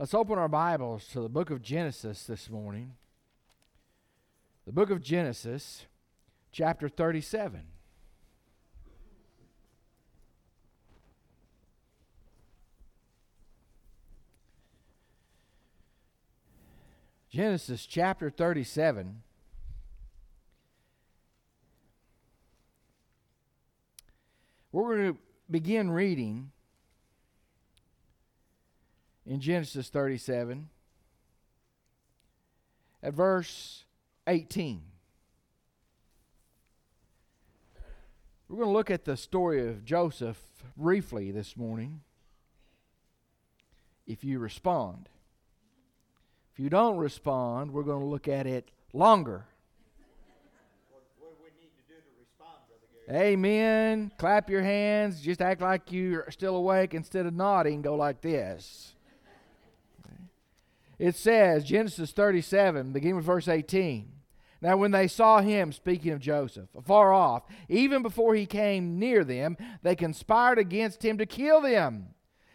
Let's open our Bibles to the book of Genesis this morning. The book of Genesis, chapter 37. Genesis chapter 37. We're going to begin reading in Genesis 37 at verse 18. We're going to look at the story of Joseph briefly this morning. If you respond, if you don't respond, we're going to look at it longer. Amen. Clap your hands. Just act like you're still awake instead of nodding. Go like this. It says, Genesis 37, beginning with verse 18. Now, when they saw him, speaking of Joseph, afar off, even before he came near them, they conspired against him to kill them.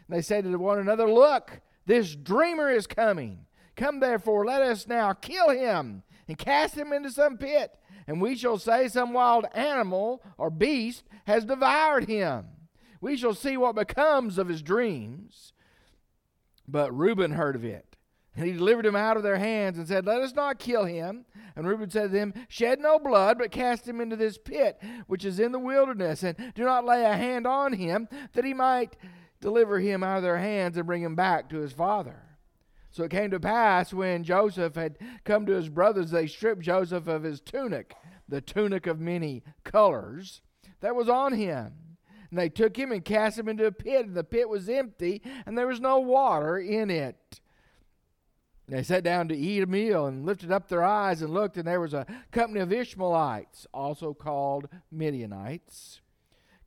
And they said to one another, Look, this dreamer is coming. Come therefore, let us now kill him and cast him into some pit, and we shall say some wild animal or beast has devoured him. We shall see what becomes of his dreams. But Reuben heard of it and he delivered him out of their hands and said, Let us not kill him. And Reuben said to them, Shed no blood, but cast him into this pit which is in the wilderness, and do not lay a hand on him, that he might deliver him out of their hands and bring him back to his father. So it came to pass when Joseph had come to his brothers, they stripped Joseph of his tunic, the tunic of many colors that was on him. And they took him and cast him into a pit, and the pit was empty, and there was no water in it. They sat down to eat a meal and lifted up their eyes and looked, and there was a company of Ishmaelites, also called Midianites,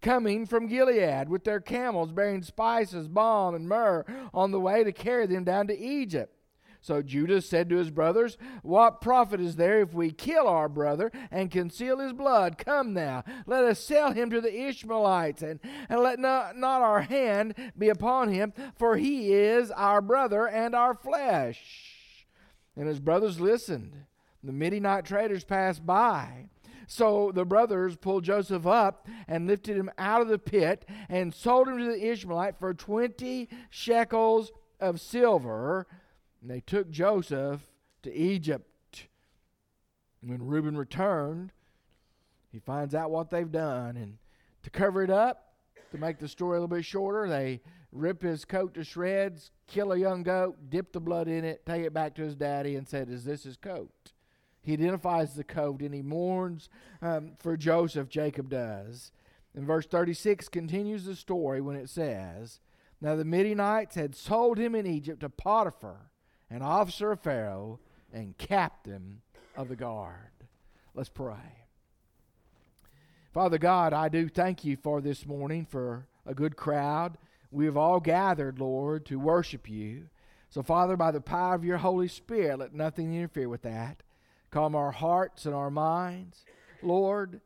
coming from Gilead with their camels bearing spices, balm, and myrrh on the way to carry them down to Egypt. So Judah said to his brothers, What profit is there if we kill our brother and conceal his blood? Come now, let us sell him to the Ishmaelites, and, and let not, not our hand be upon him, for he is our brother and our flesh. And his brothers listened. The Midianite traders passed by. So the brothers pulled Joseph up and lifted him out of the pit and sold him to the Ishmaelite for 20 shekels of silver. And they took Joseph to Egypt. When Reuben returned, he finds out what they've done. And to cover it up, to make the story a little bit shorter, they rip his coat to shreds, kill a young goat, dip the blood in it, take it back to his daddy, and said, Is this his coat? He identifies the coat and he mourns um, for Joseph, Jacob does. And verse 36 continues the story when it says, Now the Midianites had sold him in Egypt to Potiphar, an officer of Pharaoh and captain of the guard. Let's pray. Father God, I do thank you for this morning, for a good crowd we have all gathered, Lord, to worship you. So, Father, by the power of your Holy Spirit, let nothing interfere with that. Calm our hearts and our minds. Lord,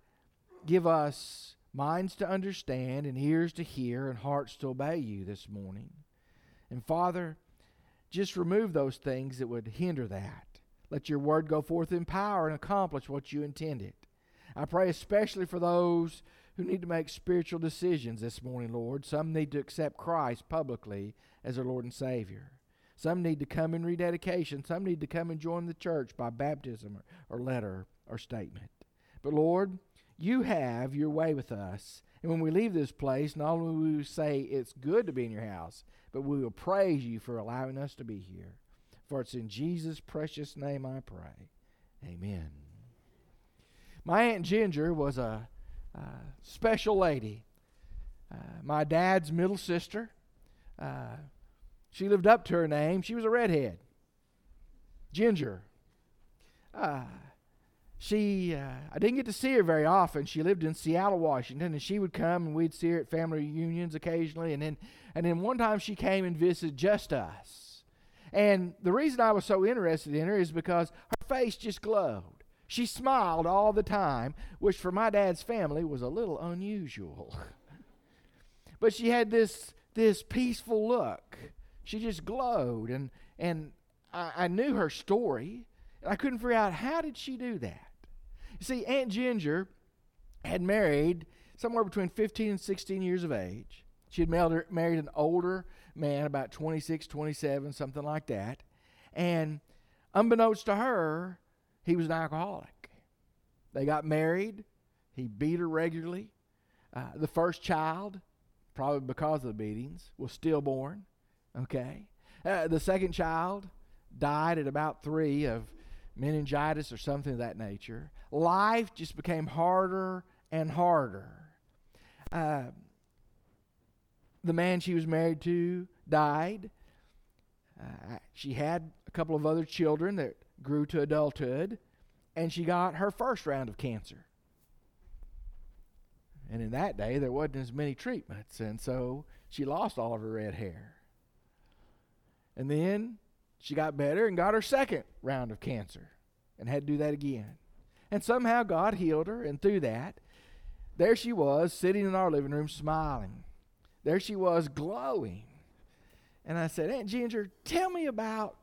give us minds to understand and ears to hear and hearts to obey you this morning. And, Father, just remove those things that would hinder that. Let your word go forth in power and accomplish what you intended. I pray especially for those who need to make spiritual decisions this morning, Lord. Some need to accept Christ publicly as their Lord and Savior. Some need to come in rededication. Some need to come and join the church by baptism or, or letter or statement. But Lord, you have your way with us. And when we leave this place, not only will we say it's good to be in your house, but we will praise you for allowing us to be here. For it's in Jesus' precious name I pray. Amen. My Aunt Ginger was a special lady. Uh, my dad's middle sister. Uh, she lived up to her name. She was a redhead. Ginger. Uh, she, uh, I didn't get to see her very often. She lived in Seattle, Washington, and she would come and we'd see her at family reunions occasionally. And then, and then one time she came and visited just us. And the reason I was so interested in her is because her face just glowed. She smiled all the time, which for my dad's family was a little unusual. but she had this, this peaceful look she just glowed. And, and I, I knew her story, I couldn't figure out how did she do that. You see, Aunt Ginger had married somewhere between 15 and 16 years of age. She had married an older man, about 26, 27, something like that. And unbeknownst to her, he was an alcoholic. They got married. He beat her regularly. Uh, the first child, probably because of the beatings, was stillborn. Okay. Uh, the second child died at about three of meningitis or something of that nature. Life just became harder and harder. Uh, the man she was married to died. Uh, she had a couple of other children that grew to adulthood, and she got her first round of cancer. And in that day, there wasn't as many treatments, and so she lost all of her red hair. And then she got better and got her second round of cancer and had to do that again. And somehow God healed her, and through that, there she was sitting in our living room smiling. There she was glowing. And I said, Aunt Ginger, tell me about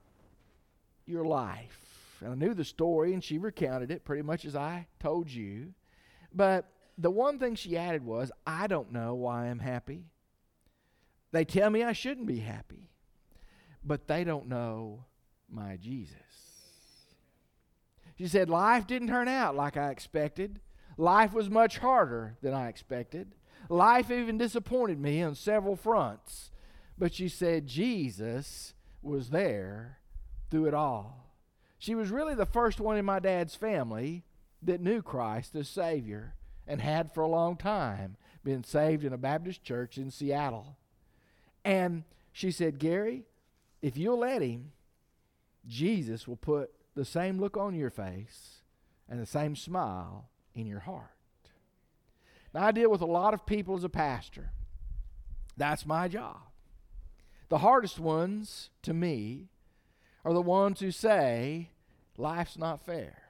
your life. And I knew the story, and she recounted it pretty much as I told you. But the one thing she added was, I don't know why I'm happy. They tell me I shouldn't be happy, but they don't know my Jesus. She said, Life didn't turn out like I expected. Life was much harder than I expected. Life even disappointed me on several fronts. But she said, Jesus was there through it all. She was really the first one in my dad's family that knew Christ as Savior and had for a long time been saved in a Baptist church in Seattle. And she said, Gary, if you'll let him, Jesus will put the same look on your face and the same smile in your heart. Now, I deal with a lot of people as a pastor. That's my job. The hardest ones to me are the ones who say, life's not fair.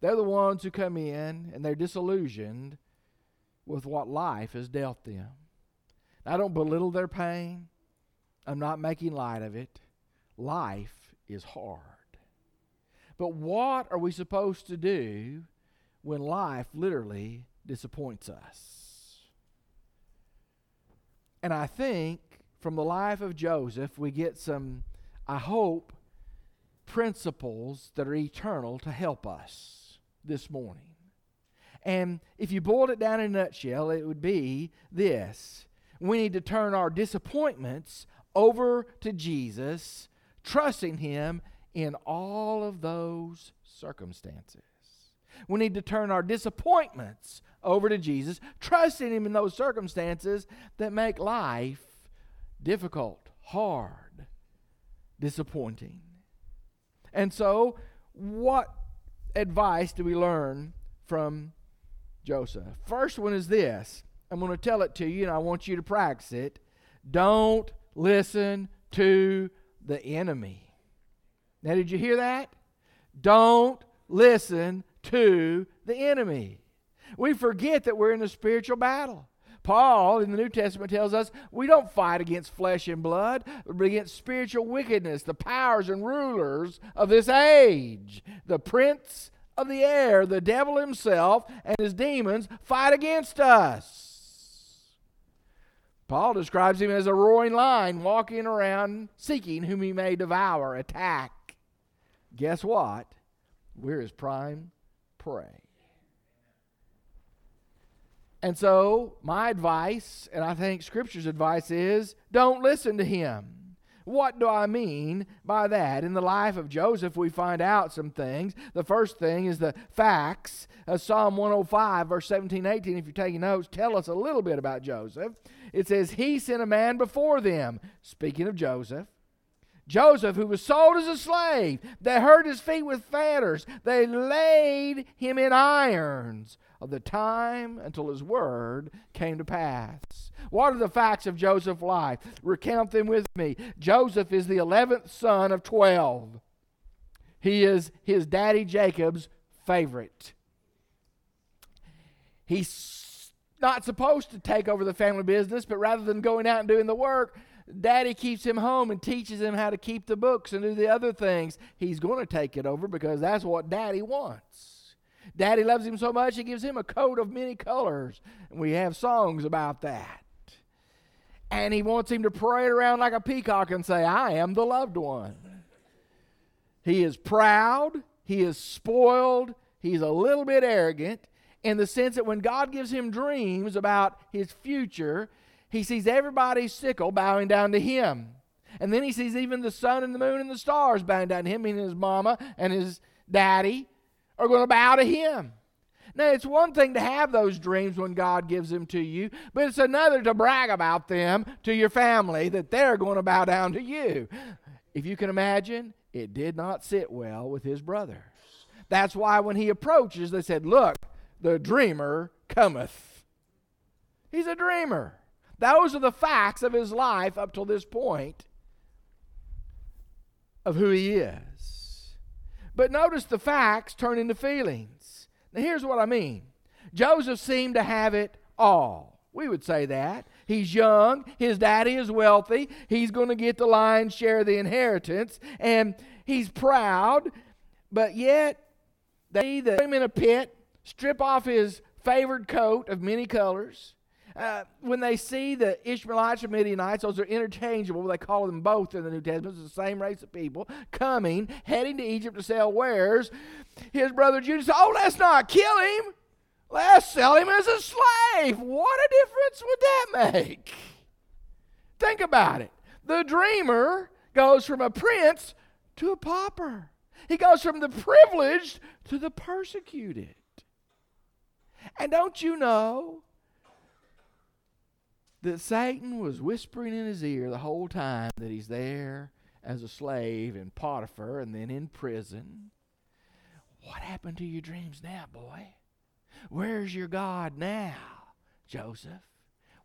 They're the ones who come in and they're disillusioned with what life has dealt them. I don't belittle their pain. I'm not making light of it. Life is hard. But what are we supposed to do when life literally disappoints us? And I think from the life of Joseph, we get some, I hope, principles that are eternal to help us this morning. And if you boiled it down in a nutshell, it would be this we need to turn our disappointments over to Jesus, trusting Him in all of those circumstances. We need to turn our disappointments over to Jesus, trusting Him in those circumstances that make life difficult, hard, disappointing. And so, what advice do we learn from Joseph? First one is this I'm going to tell it to you, and I want you to practice it. Don't listen to the enemy. Now, did you hear that? Don't listen to the enemy. We forget that we're in a spiritual battle. Paul in the New Testament tells us we don't fight against flesh and blood, but against spiritual wickedness, the powers and rulers of this age. The prince of the air, the devil himself, and his demons fight against us. Paul describes him as a roaring lion walking around seeking whom he may devour, attack. Guess what? We're his prime prey. And so, my advice, and I think Scripture's advice is don't listen to him. What do I mean by that? In the life of Joseph, we find out some things. The first thing is the facts. Uh, Psalm 105, verse 17 18, if you're taking notes, tell us a little bit about Joseph. It says, He sent a man before them, speaking of Joseph. Joseph, who was sold as a slave, they hurt his feet with fetters, they laid him in irons of the time until his word came to pass. What are the facts of Joseph's life? Recount them with me. Joseph is the 11th son of 12. He is his daddy Jacob's favorite. He's not supposed to take over the family business, but rather than going out and doing the work, daddy keeps him home and teaches him how to keep the books and do the other things, he's going to take it over because that's what daddy wants. Daddy loves him so much, he gives him a coat of many colors. And we have songs about that. And he wants him to parade around like a peacock and say, I am the loved one. He is proud, he is spoiled, he's a little bit arrogant in the sense that when God gives him dreams about his future, he sees everybody's sickle bowing down to him. And then he sees even the sun and the moon and the stars bowing down to him, meaning his mama and his daddy are going to bow to him. Now, it's one thing to have those dreams when God gives them to you, but it's another to brag about them to your family that they're going to bow down to you. If you can imagine, it did not sit well with his brothers. That's why when he approaches, they said, Look, the dreamer cometh. He's a dreamer. Those are the facts of his life up till this point of who he is. But notice the facts turn into feelings. Now, here's what I mean Joseph seemed to have it all. We would say that. He's young, his daddy is wealthy, he's going to get the lion's share of the inheritance, and he's proud, but yet they put him in a pit, strip off his favored coat of many colors, uh, when they see the Ishmaelites or Midianites, those are interchangeable. They call them both in the New Testament. It's the same race of people coming, heading to Egypt to sell wares. His brother Judah said, Oh, let's not kill him. Let's sell him as a slave. What a difference would that make? Think about it. The dreamer goes from a prince to a pauper. He goes from the privileged to the persecuted. And don't you know that Satan was whispering in his ear the whole time that he's there as a slave in Potiphar and then in prison. What happened to your dreams now, boy? Where's your God now, Joseph?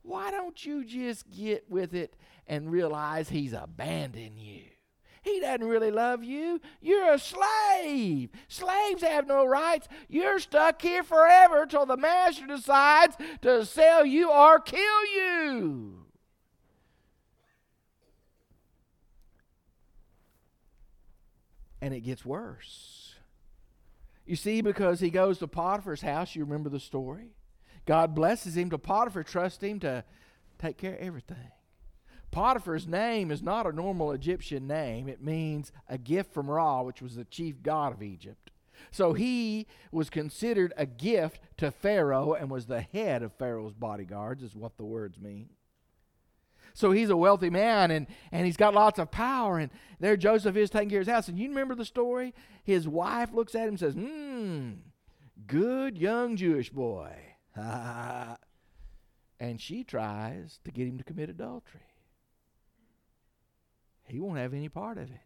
Why don't you just get with it and realize he's abandoned you? He doesn't really love you. You're a slave. Slaves have no rights. You're stuck here forever till the master decides to sell you or kill you. And it gets worse. You see, because he goes to Potiphar's house, you remember the story? God blesses him to Potiphar, trust him to take care of everything. Potiphar's name is not a normal Egyptian name. It means a gift from Ra, which was the chief god of Egypt. So he was considered a gift to Pharaoh and was the head of Pharaoh's bodyguards, is what the words mean. So he's a wealthy man and, and he's got lots of power. And there Joseph is taking care of his house. And you remember the story? His wife looks at him and says, Mmm, good young Jewish boy. and she tries to get him to commit adultery. He won't have any part of it.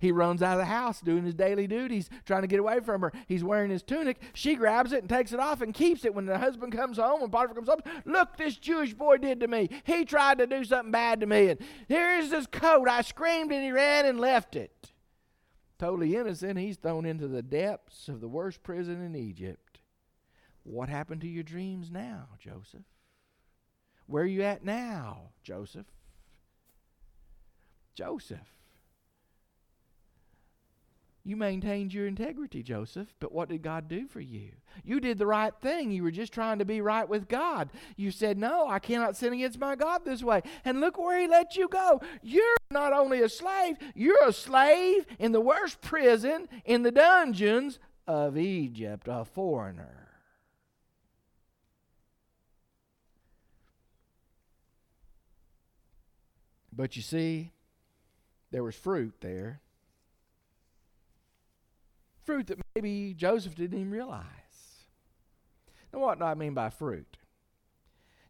He runs out of the house doing his daily duties, trying to get away from her. He's wearing his tunic. She grabs it and takes it off and keeps it when the husband comes home. When Potiphar comes home, look, this Jewish boy did to me. He tried to do something bad to me. And here's his coat. I screamed and he ran and left it. Totally innocent. He's thrown into the depths of the worst prison in Egypt. What happened to your dreams now, Joseph? Where are you at now, Joseph? Joseph. You maintained your integrity, Joseph, but what did God do for you? You did the right thing. You were just trying to be right with God. You said, No, I cannot sin against my God this way. And look where He let you go. You're not only a slave, you're a slave in the worst prison in the dungeons of Egypt, a foreigner. But you see, there was fruit there. Fruit that maybe Joseph didn't even realize. Now, what do I mean by fruit?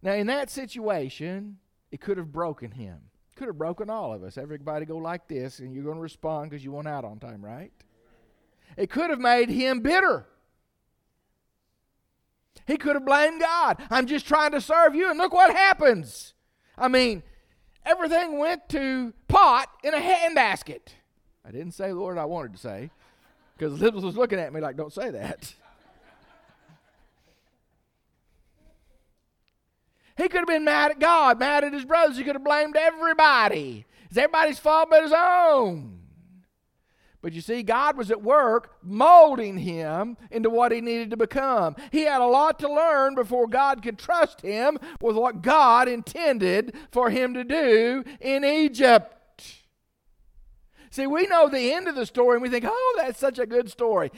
Now, in that situation, it could have broken him. Could have broken all of us. Everybody go like this, and you're going to respond because you went out on time, right? It could have made him bitter. He could have blamed God. I'm just trying to serve you, and look what happens. I mean, everything went to pot in a handbasket. I didn't say the word I wanted to say because Liz was looking at me like, don't say that. He could have been mad at God, mad at his brothers. He could have blamed everybody. It's everybody's fault but his own. But you see, God was at work molding him into what he needed to become. He had a lot to learn before God could trust him with what God intended for him to do in Egypt. See, we know the end of the story and we think, oh, that's such a good story.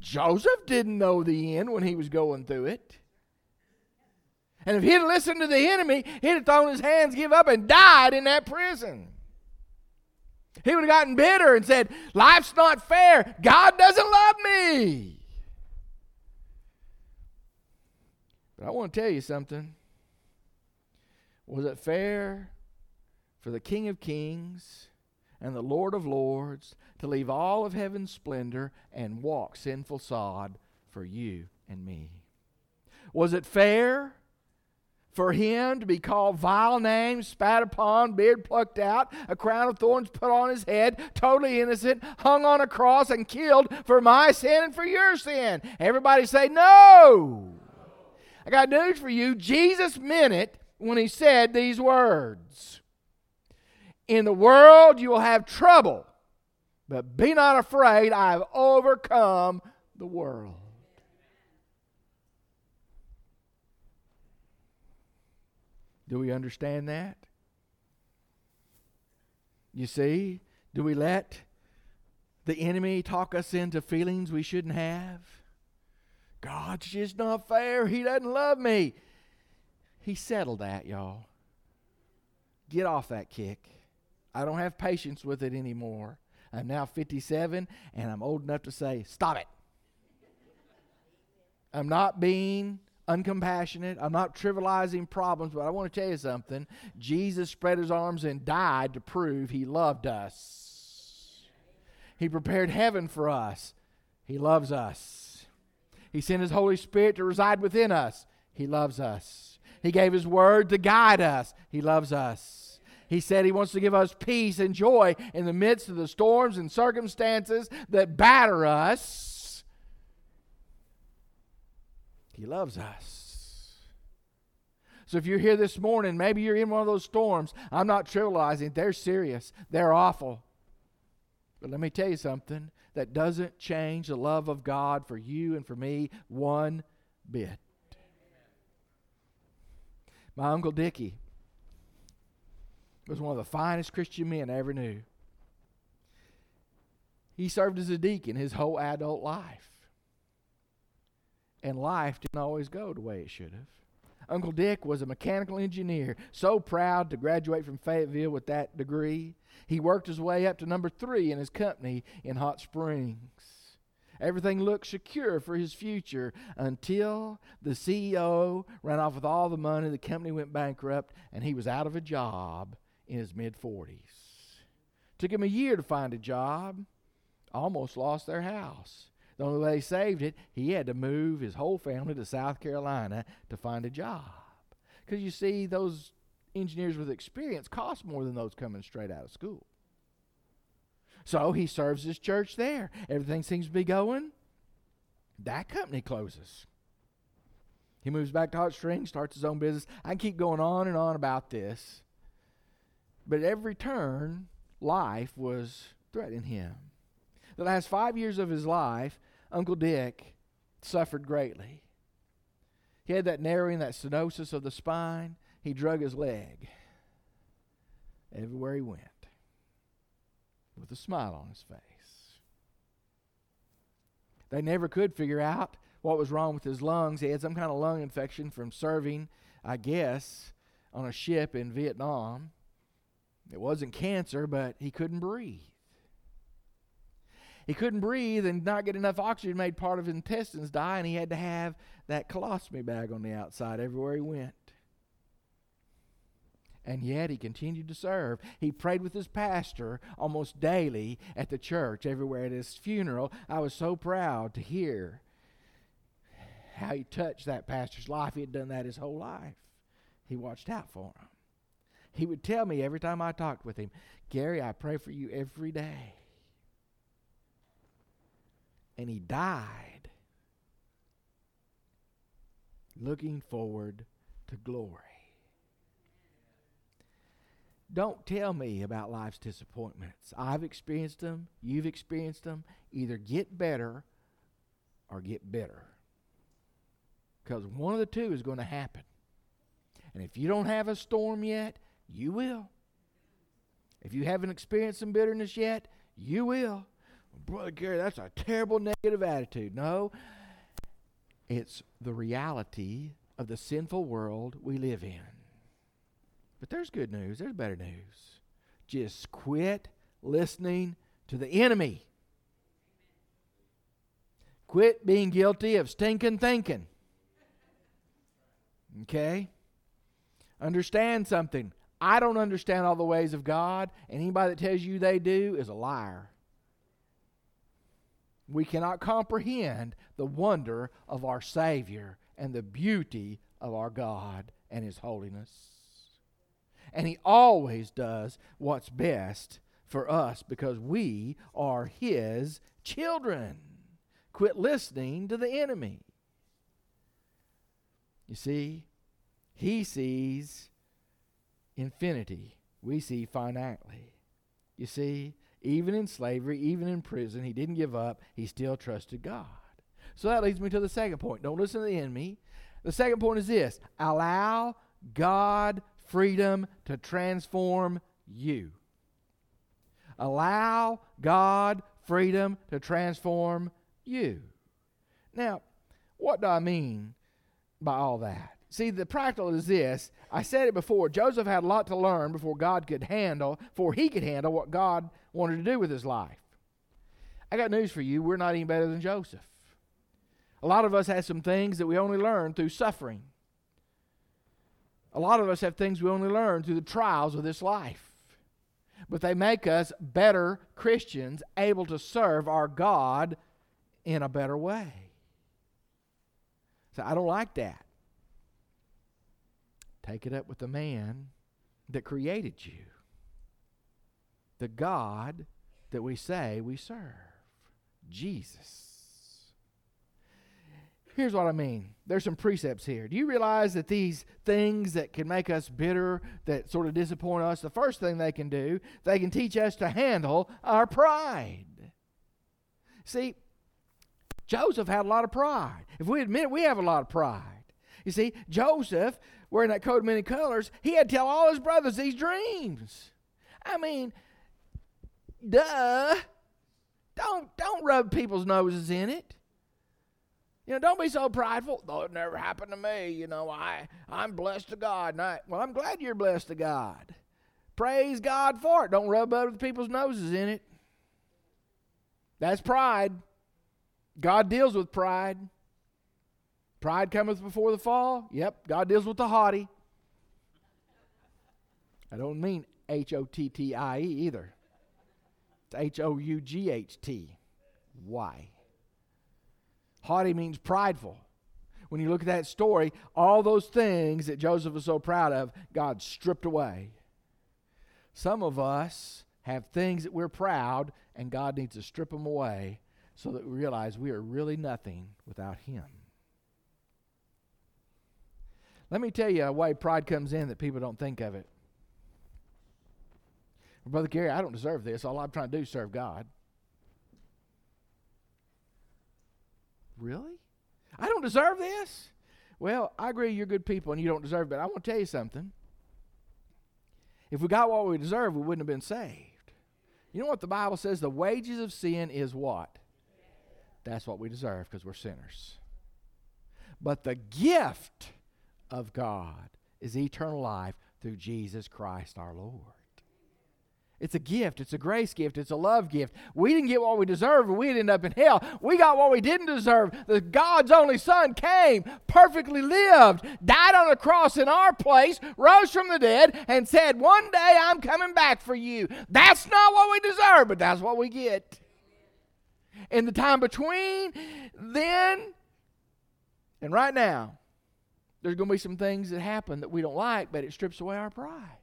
Joseph didn't know the end when he was going through it. And if he'd listened to the enemy, he'd have thrown his hands, give up, and died in that prison. He would have gotten bitter and said, Life's not fair. God doesn't love me. But I want to tell you something. Was it fair for the King of Kings and the Lord of Lords to leave all of heaven's splendor and walk sinful sod for you and me? Was it fair for him to be called vile names, spat upon, beard plucked out, a crown of thorns put on his head, totally innocent, hung on a cross and killed for my sin and for your sin. Everybody say, No! I got news for you. Jesus meant it when he said these words In the world you will have trouble, but be not afraid, I have overcome the world. Do we understand that? You see, do we let the enemy talk us into feelings we shouldn't have? God's just not fair. He doesn't love me. He settled that, y'all. Get off that kick. I don't have patience with it anymore. I'm now 57 and I'm old enough to say, stop it. I'm not being uncompassionate. I'm not trivializing problems, but I want to tell you something. Jesus spread his arms and died to prove he loved us. He prepared heaven for us. He loves us. He sent his Holy Spirit to reside within us. He loves us. He gave his word to guide us. He loves us. He said he wants to give us peace and joy in the midst of the storms and circumstances that batter us. He loves us. So if you're here this morning, maybe you're in one of those storms. I'm not trivializing. They're serious, they're awful. But let me tell you something that doesn't change the love of God for you and for me one bit. My Uncle Dickie was one of the finest Christian men I ever knew. He served as a deacon his whole adult life and life didn't always go the way it should have. Uncle Dick was a mechanical engineer, so proud to graduate from Fayetteville with that degree. He worked his way up to number three in his company in Hot Springs. Everything looked secure for his future until the CEO ran off with all the money, the company went bankrupt, and he was out of a job in his mid 40s. Took him a year to find a job, almost lost their house. The only way he saved it, he had to move his whole family to South Carolina to find a job. Because you see, those engineers with experience cost more than those coming straight out of school. So he serves his church there. Everything seems to be going. That company closes. He moves back to Hot Springs, starts his own business. I can keep going on and on about this. But every turn, life was threatening him. The last five years of his life, Uncle Dick suffered greatly. He had that narrowing, that stenosis of the spine. He drug his leg everywhere he went with a smile on his face. They never could figure out what was wrong with his lungs. He had some kind of lung infection from serving, I guess, on a ship in Vietnam. It wasn't cancer, but he couldn't breathe. He couldn't breathe and not get enough oxygen made part of his intestines die, and he had to have that colostomy bag on the outside everywhere he went. And yet he continued to serve. He prayed with his pastor almost daily at the church, everywhere at his funeral. I was so proud to hear how he touched that pastor's life. He had done that his whole life. He watched out for him. He would tell me every time I talked with him, Gary, I pray for you every day and he died looking forward to glory. Don't tell me about life's disappointments. I've experienced them, you've experienced them. Either get better or get bitter. Because one of the two is going to happen. And if you don't have a storm yet, you will. If you haven't experienced some bitterness yet, you will. Brother Gary, that's a terrible negative attitude. No, it's the reality of the sinful world we live in. But there's good news, there's better news. Just quit listening to the enemy. Quit being guilty of stinking thinking. Okay? Understand something. I don't understand all the ways of God, and anybody that tells you they do is a liar. We cannot comprehend the wonder of our Savior and the beauty of our God and His holiness. And He always does what's best for us because we are His children. Quit listening to the enemy. You see, He sees infinity, we see finitely. You see, even in slavery, even in prison, he didn't give up. He still trusted God. So that leads me to the second point. Don't listen to the enemy. The second point is this allow God freedom to transform you. Allow God freedom to transform you. Now, what do I mean by all that? See, the practical is this. I said it before. Joseph had a lot to learn before God could handle, before he could handle what God wanted to do with his life. I got news for you. We're not any better than Joseph. A lot of us have some things that we only learn through suffering. A lot of us have things we only learn through the trials of this life. But they make us better Christians, able to serve our God in a better way. So I don't like that. Take it up with the man that created you, the God that we say we serve, Jesus. Here's what I mean. There's some precepts here. Do you realize that these things that can make us bitter, that sort of disappoint us, the first thing they can do, they can teach us to handle our pride. See, Joseph had a lot of pride. If we admit it, we have a lot of pride. You see, Joseph wearing that coat of many colors, he had to tell all his brothers these dreams. I mean, duh. Don't don't rub people's noses in it. You know, don't be so prideful. Oh, it never happened to me. You know, I I'm blessed to God. I, well, I'm glad you're blessed to God. Praise God for it. Don't rub other people's noses in it. That's pride. God deals with pride. Pride cometh before the fall. Yep, God deals with the haughty. I don't mean H O T T I E either. It's H O U G H T Y. Haughty means prideful. When you look at that story, all those things that Joseph was so proud of, God stripped away. Some of us have things that we're proud, and God needs to strip them away so that we realize we are really nothing without Him. Let me tell you uh, a way pride comes in that people don't think of it. Brother Gary, I don't deserve this. All I'm trying to do is serve God. Really? I don't deserve this? Well, I agree you're good people and you don't deserve it, but I want to tell you something. If we got what we deserve, we wouldn't have been saved. You know what the Bible says? The wages of sin is what? That's what we deserve because we're sinners. But the gift of God is eternal life through Jesus Christ our Lord. It's a gift. It's a grace gift. It's a love gift. We didn't get what we deserved, and we'd end up in hell. We got what we didn't deserve. The God's only Son came, perfectly lived, died on the cross in our place, rose from the dead, and said, One day I'm coming back for you. That's not what we deserve, but that's what we get. In the time between then and right now, there's going to be some things that happen that we don't like, but it strips away our pride.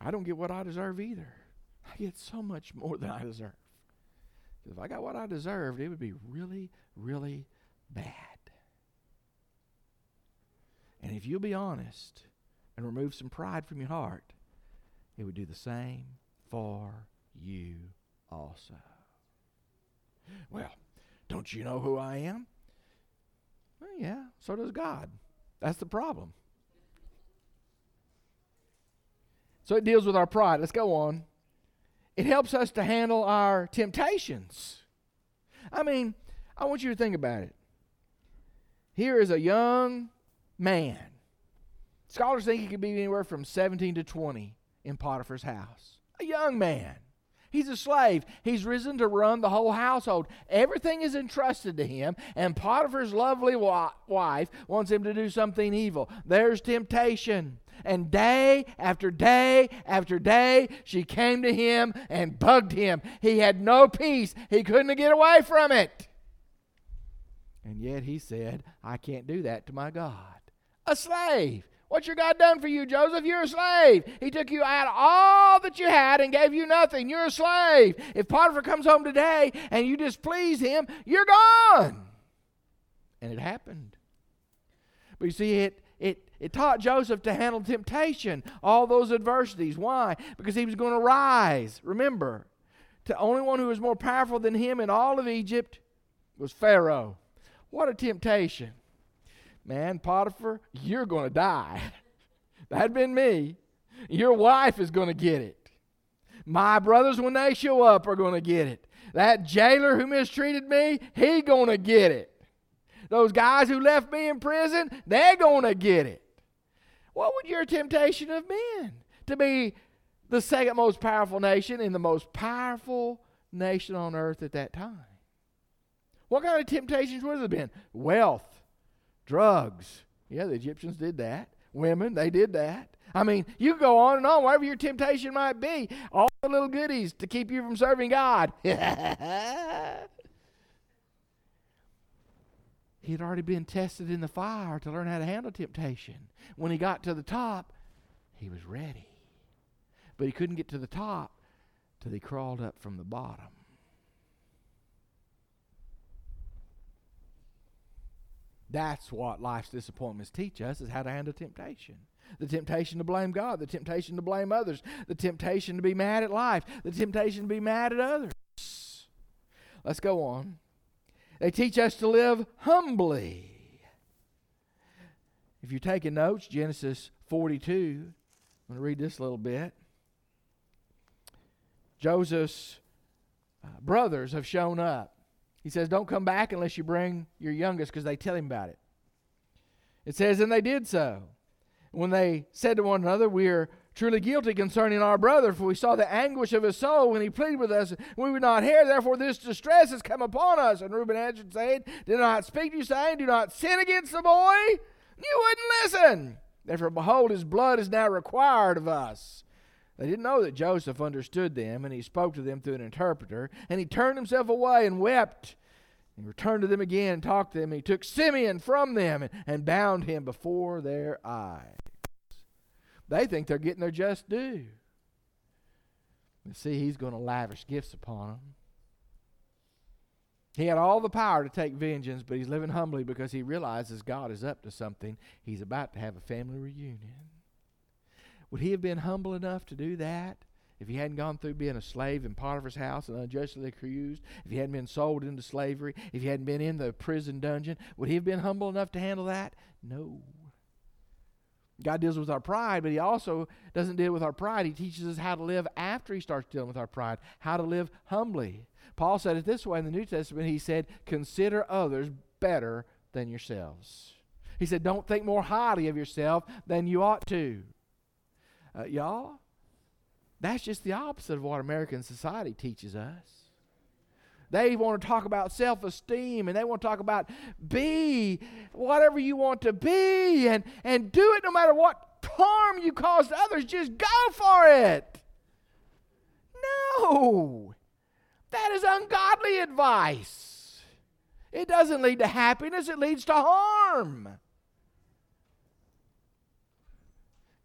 I don't get what I deserve either. I get so much more than I deserve. If I got what I deserved, it would be really, really bad. And if you'll be honest and remove some pride from your heart, it would do the same for you also. Well, don't you know who I am? Well, yeah, so does God. That's the problem. So it deals with our pride. Let's go on. It helps us to handle our temptations. I mean, I want you to think about it. Here is a young man. Scholars think he could be anywhere from 17 to 20 in Potiphar's house. A young man. He's a slave. He's risen to run the whole household. Everything is entrusted to him, and Potiphar's lovely wife wants him to do something evil. There's temptation. And day after day after day, she came to him and bugged him. He had no peace. He couldn't get away from it. And yet he said, I can't do that to my God. A slave. What's your God done for you, Joseph? You're a slave. He took you out all that you had and gave you nothing. You're a slave. If Potiphar comes home today and you displease him, you're gone. And it happened. But you see, it, it, it taught Joseph to handle temptation, all those adversities. Why? Because he was going to rise. Remember, the only one who was more powerful than him in all of Egypt was Pharaoh. What a temptation man, Potiphar, you're going to die. That'd been me. Your wife is going to get it. My brothers, when they show up, are going to get it. That jailer who mistreated me, he going to get it. Those guys who left me in prison, they're going to get it. What would your temptation have been? To be the second most powerful nation in the most powerful nation on earth at that time. What kind of temptations would it have been? Wealth, Drugs. Yeah, the Egyptians did that. Women, they did that. I mean, you go on and on, whatever your temptation might be, all the little goodies to keep you from serving God. he had already been tested in the fire to learn how to handle temptation. When he got to the top, he was ready. But he couldn't get to the top till he crawled up from the bottom. That's what life's disappointments teach us is how to handle temptation. The temptation to blame God, the temptation to blame others, the temptation to be mad at life, the temptation to be mad at others. Let's go on. They teach us to live humbly. If you're taking notes, Genesis 42, I'm going to read this a little bit. Joseph's uh, brothers have shown up. He says, Don't come back unless you bring your youngest because they tell him about it. It says, And they did so. When they said to one another, We are truly guilty concerning our brother, for we saw the anguish of his soul when he pleaded with us. We would not hear, therefore this distress has come upon us. And Reuben answered, saying, Did not speak to you, saying, Do not sin against the boy? You wouldn't listen. Therefore, behold, his blood is now required of us. They didn't know that Joseph understood them, and he spoke to them through an interpreter. And he turned himself away and wept. And returned to them again and talked to them. He took Simeon from them and, and bound him before their eyes. They think they're getting their just due. You see, he's going to lavish gifts upon them. He had all the power to take vengeance, but he's living humbly because he realizes God is up to something. He's about to have a family reunion. Would he have been humble enough to do that if he hadn't gone through being a slave in Potiphar's house and unjustly accused? If he hadn't been sold into slavery? If he hadn't been in the prison dungeon? Would he have been humble enough to handle that? No. God deals with our pride, but He also doesn't deal with our pride. He teaches us how to live after He starts dealing with our pride, how to live humbly. Paul said it this way in the New Testament. He said, Consider others better than yourselves. He said, Don't think more highly of yourself than you ought to. Uh, y'all, that's just the opposite of what American society teaches us. They want to talk about self esteem and they want to talk about be whatever you want to be and, and do it no matter what harm you cause to others. Just go for it. No, that is ungodly advice. It doesn't lead to happiness, it leads to harm.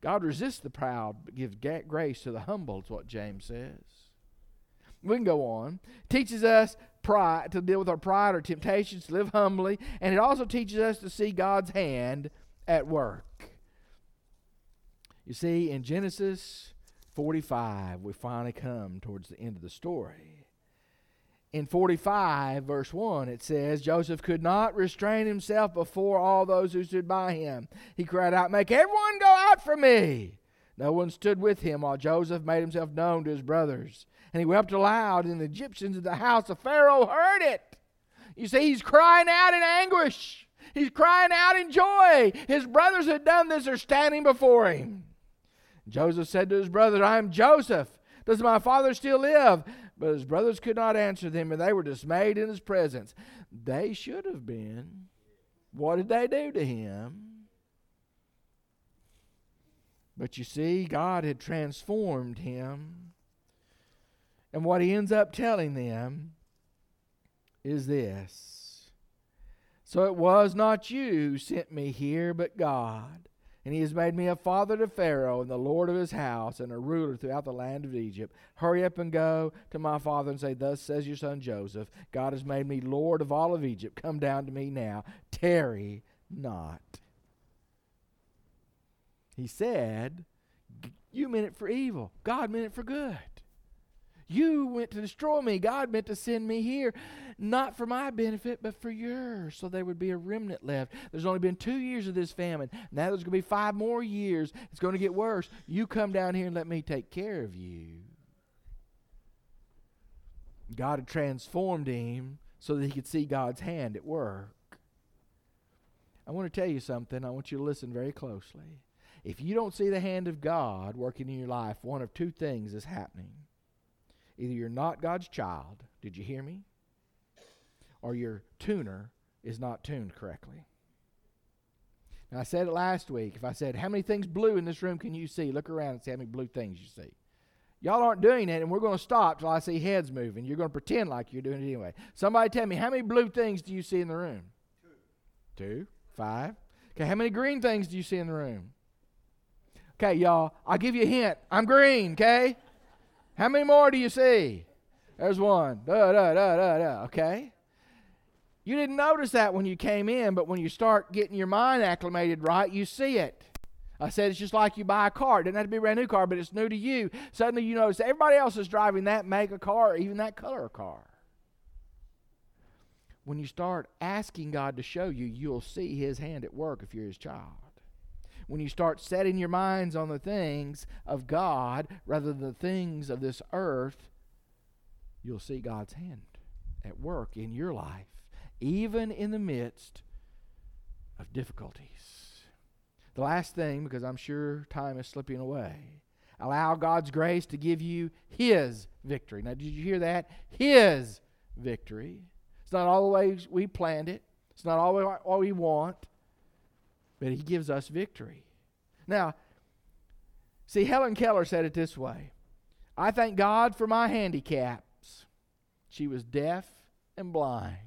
God resists the proud, but gives grace to the humble, is what James says. We can go on. Teaches us pride to deal with our pride or temptations, to live humbly, and it also teaches us to see God's hand at work. You see, in Genesis 45, we finally come towards the end of the story. In 45, verse 1, it says, Joseph could not restrain himself before all those who stood by him. He cried out, Make everyone go out from me. No one stood with him while Joseph made himself known to his brothers. And he wept aloud, and the Egyptians in the house of Pharaoh heard it. You see, he's crying out in anguish. He's crying out in joy. His brothers had done this, are standing before him. Joseph said to his brothers, I am Joseph. Does my father still live? But his brothers could not answer them, and they were dismayed in his presence. They should have been. What did they do to him? But you see, God had transformed him. And what he ends up telling them is this So it was not you who sent me here, but God. And he has made me a father to Pharaoh and the Lord of his house and a ruler throughout the land of Egypt. Hurry up and go to my father and say, Thus says your son Joseph, God has made me Lord of all of Egypt. Come down to me now. Tarry not. He said, You meant it for evil. God meant it for good. You went to destroy me. God meant to send me here, not for my benefit, but for yours, so there would be a remnant left. There's only been two years of this famine. Now there's going to be five more years. It's going to get worse. You come down here and let me take care of you. God had transformed him so that he could see God's hand at work. I want to tell you something. I want you to listen very closely. If you don't see the hand of God working in your life, one of two things is happening. Either you're not God's child, did you hear me? Or your tuner is not tuned correctly. Now, I said it last week. If I said, How many things blue in this room can you see? Look around and see how many blue things you see. Y'all aren't doing it, and we're going to stop till I see heads moving. You're going to pretend like you're doing it anyway. Somebody tell me, how many blue things do you see in the room? Two. Two? Five? Okay, how many green things do you see in the room? Okay, y'all, I'll give you a hint. I'm green, okay? How many more do you see? There's one. Da, da, da, da, da. Okay? You didn't notice that when you came in, but when you start getting your mind acclimated right, you see it. I said it's just like you buy a car. It doesn't have to be a brand new car, but it's new to you. Suddenly you notice everybody else is driving that make a car, or even that color car. When you start asking God to show you, you'll see His hand at work if you're His child when you start setting your minds on the things of God rather than the things of this earth, you'll see God's hand at work in your life, even in the midst of difficulties. The last thing, because I'm sure time is slipping away, allow God's grace to give you His victory. Now, did you hear that? His victory. It's not always we planned it, it's not always what we want but He gives us victory. Now, see, Helen Keller said it this way I thank God for my handicaps. She was deaf and blind.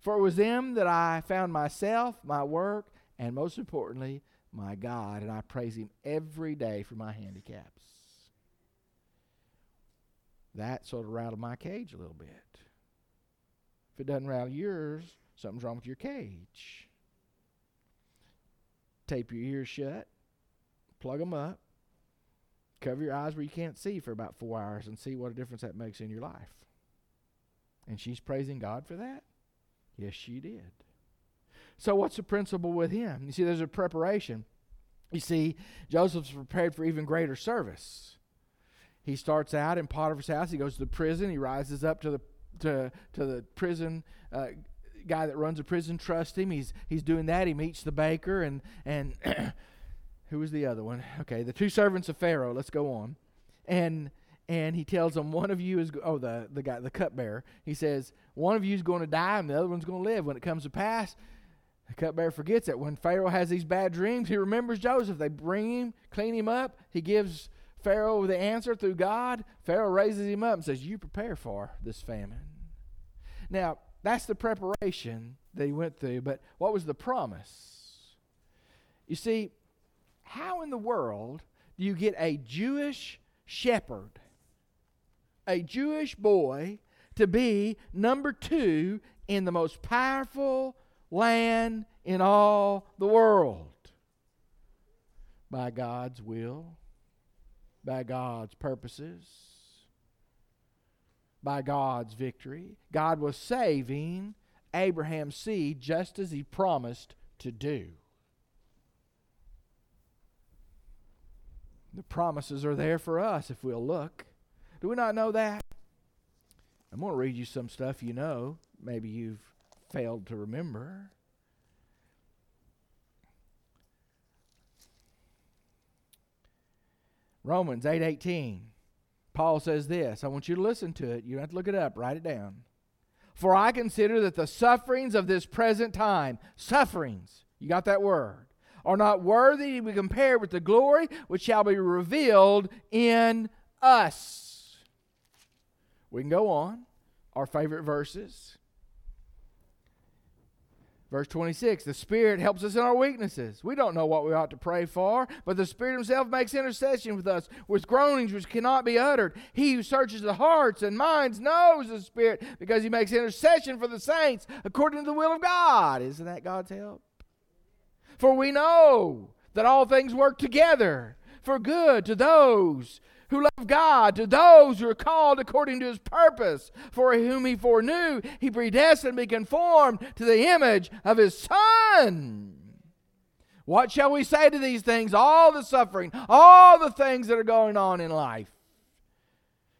For it was them that I found myself, my work, and most importantly, my God. And I praise Him every day for my handicaps. That sort of rattled my cage a little bit. If it doesn't rattle yours, something's wrong with your cage tape your ears shut, plug them up, cover your eyes where you can't see for about four hours, and see what a difference that makes in your life. And she's praising God for that? Yes, she did. So, what's the principle with him? You see, there's a preparation. You see, Joseph's prepared for even greater service. He starts out in Potiphar's house. He goes to the prison. He rises up to the to to the prison uh, guy that runs a prison trusts him. He's he's doing that. He meets the baker and and who was the other one? Okay, the two servants of Pharaoh. Let's go on, and and he tells them one of you is oh the the guy the cupbearer. He says one of you is going to die and the other one's going to live. When it comes to pass, the cupbearer forgets it. When Pharaoh has these bad dreams, he remembers Joseph. They bring him, clean him up. He gives Pharaoh the answer through God. Pharaoh raises him up and says, "You prepare for this famine." Now, that's the preparation that he went through. But what was the promise? You see, how in the world do you get a Jewish shepherd, a Jewish boy, to be number two in the most powerful land in all the world? by God's will, by God's purposes, by God's victory. God was saving Abraham's seed just as he promised to do. The promises are there for us if we'll look. Do we not know that? I'm going to read you some stuff you know. Maybe you've failed to remember. Romans 8:18. Paul says this. I want you to listen to it. You don't have to look it up. Write it down. For I consider that the sufferings of this present time, sufferings, you got that word, are not worthy to be compared with the glory which shall be revealed in us. We can go on. Our favorite verses. Verse 26 The Spirit helps us in our weaknesses. We don't know what we ought to pray for, but the Spirit Himself makes intercession with us with groanings which cannot be uttered. He who searches the hearts and minds knows the Spirit because He makes intercession for the saints according to the will of God. Isn't that God's help? For we know that all things work together for good to those who love God, to those who are called according to his purpose, for whom he foreknew, he predestined to be conformed to the image of his Son. What shall we say to these things? All the suffering, all the things that are going on in life.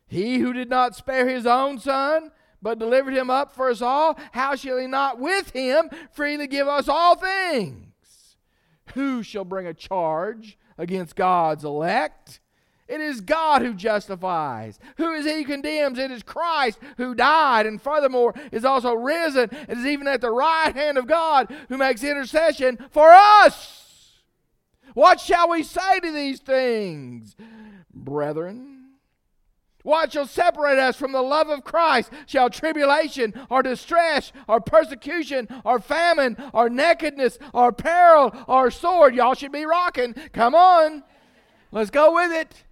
He who did not spare his own Son, but delivered him up for us all, how shall he not with him freely give us all things? Who shall bring a charge against God's elect? It is God who justifies. Who is he condemns? It is Christ who died and furthermore is also risen and is even at the right hand of God who makes intercession for us. What shall we say to these things, brethren? What shall separate us from the love of Christ? Shall tribulation or distress or persecution or famine or nakedness or peril or sword? Y'all should be rocking. Come on. Let's go with it.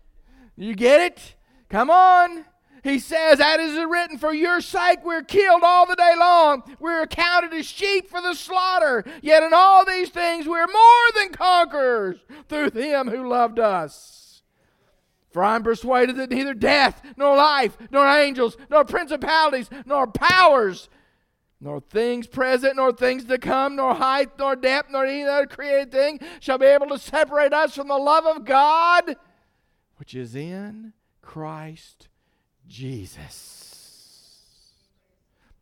You get it? Come on. He says, That is written, for your sake we're killed all the day long. We're accounted as sheep for the slaughter. Yet in all these things we're more than conquerors through him who loved us. For I'm persuaded that neither death, nor life, nor angels, nor principalities, nor powers, nor things present, nor things to come, nor height, nor depth, nor any other created thing shall be able to separate us from the love of God which is in Christ Jesus.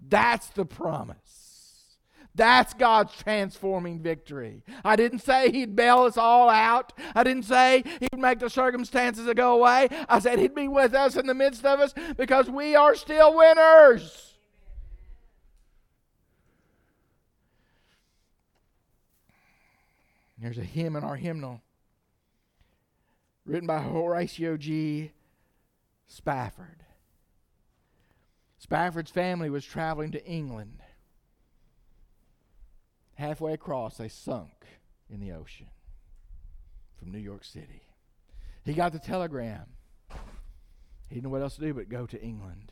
That's the promise. That's God's transforming victory. I didn't say He'd bail us all out. I didn't say He'd make the circumstances go away. I said He'd be with us in the midst of us because we are still winners. There's a hymn in our hymnal written by Horatio G. Spafford. Spafford's family was traveling to England. Halfway across, they sunk in the ocean from New York City. He got the telegram. He didn't know what else to do but go to England.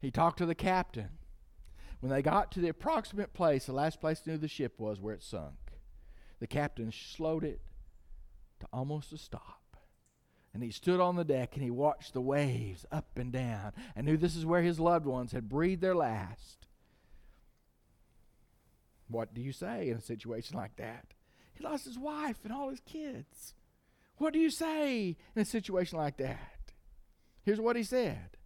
He talked to the captain. When they got to the approximate place, the last place they knew the ship was where it sunk, the captain slowed it to almost a stop. And he stood on the deck and he watched the waves up and down and knew this is where his loved ones had breathed their last. What do you say in a situation like that? He lost his wife and all his kids. What do you say in a situation like that? Here's what he said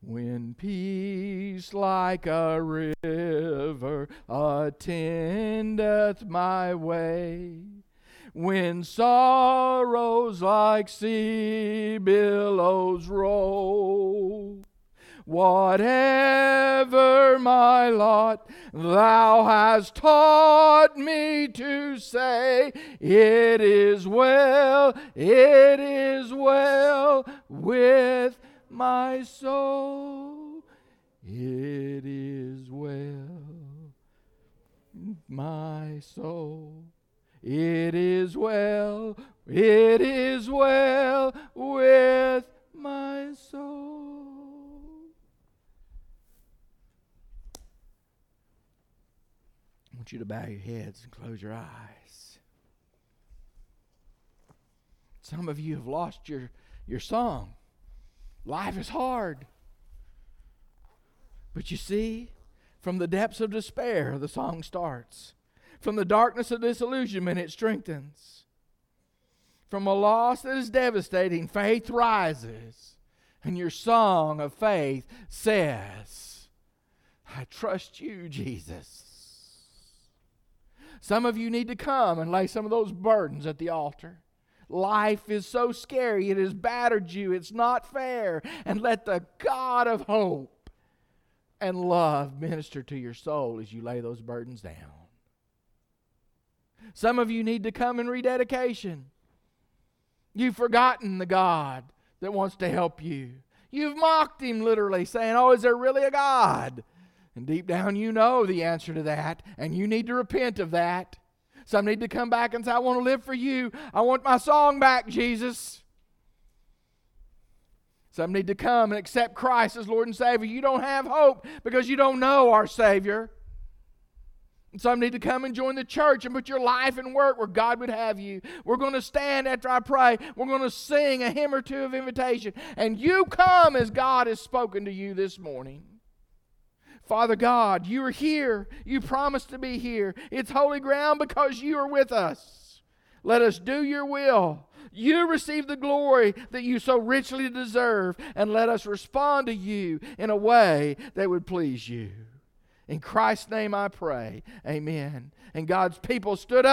When peace like a river attendeth my way, when sorrows like sea billows roll. Whatever my lot, thou hast taught me to say, It is well, it is well with my soul. It is well, my soul. It is well, it is well with my soul. I want you to bow your heads and close your eyes. Some of you have lost your, your song. Life is hard. But you see, from the depths of despair, the song starts. From the darkness of disillusionment, it strengthens. From a loss that is devastating, faith rises. And your song of faith says, I trust you, Jesus. Some of you need to come and lay some of those burdens at the altar. Life is so scary, it has battered you, it's not fair. And let the God of hope and love minister to your soul as you lay those burdens down. Some of you need to come in rededication. You've forgotten the God that wants to help you. You've mocked him literally, saying, Oh, is there really a God? And deep down, you know the answer to that, and you need to repent of that. Some need to come back and say, I want to live for you. I want my song back, Jesus. Some need to come and accept Christ as Lord and Savior. You don't have hope because you don't know our Savior. Some need to come and join the church and put your life and work where God would have you. We're going to stand after I pray. We're going to sing a hymn or two of invitation. And you come as God has spoken to you this morning. Father God, you are here. You promised to be here. It's holy ground because you are with us. Let us do your will. You receive the glory that you so richly deserve, and let us respond to you in a way that would please you. In Christ's name I pray. Amen. And God's people stood up.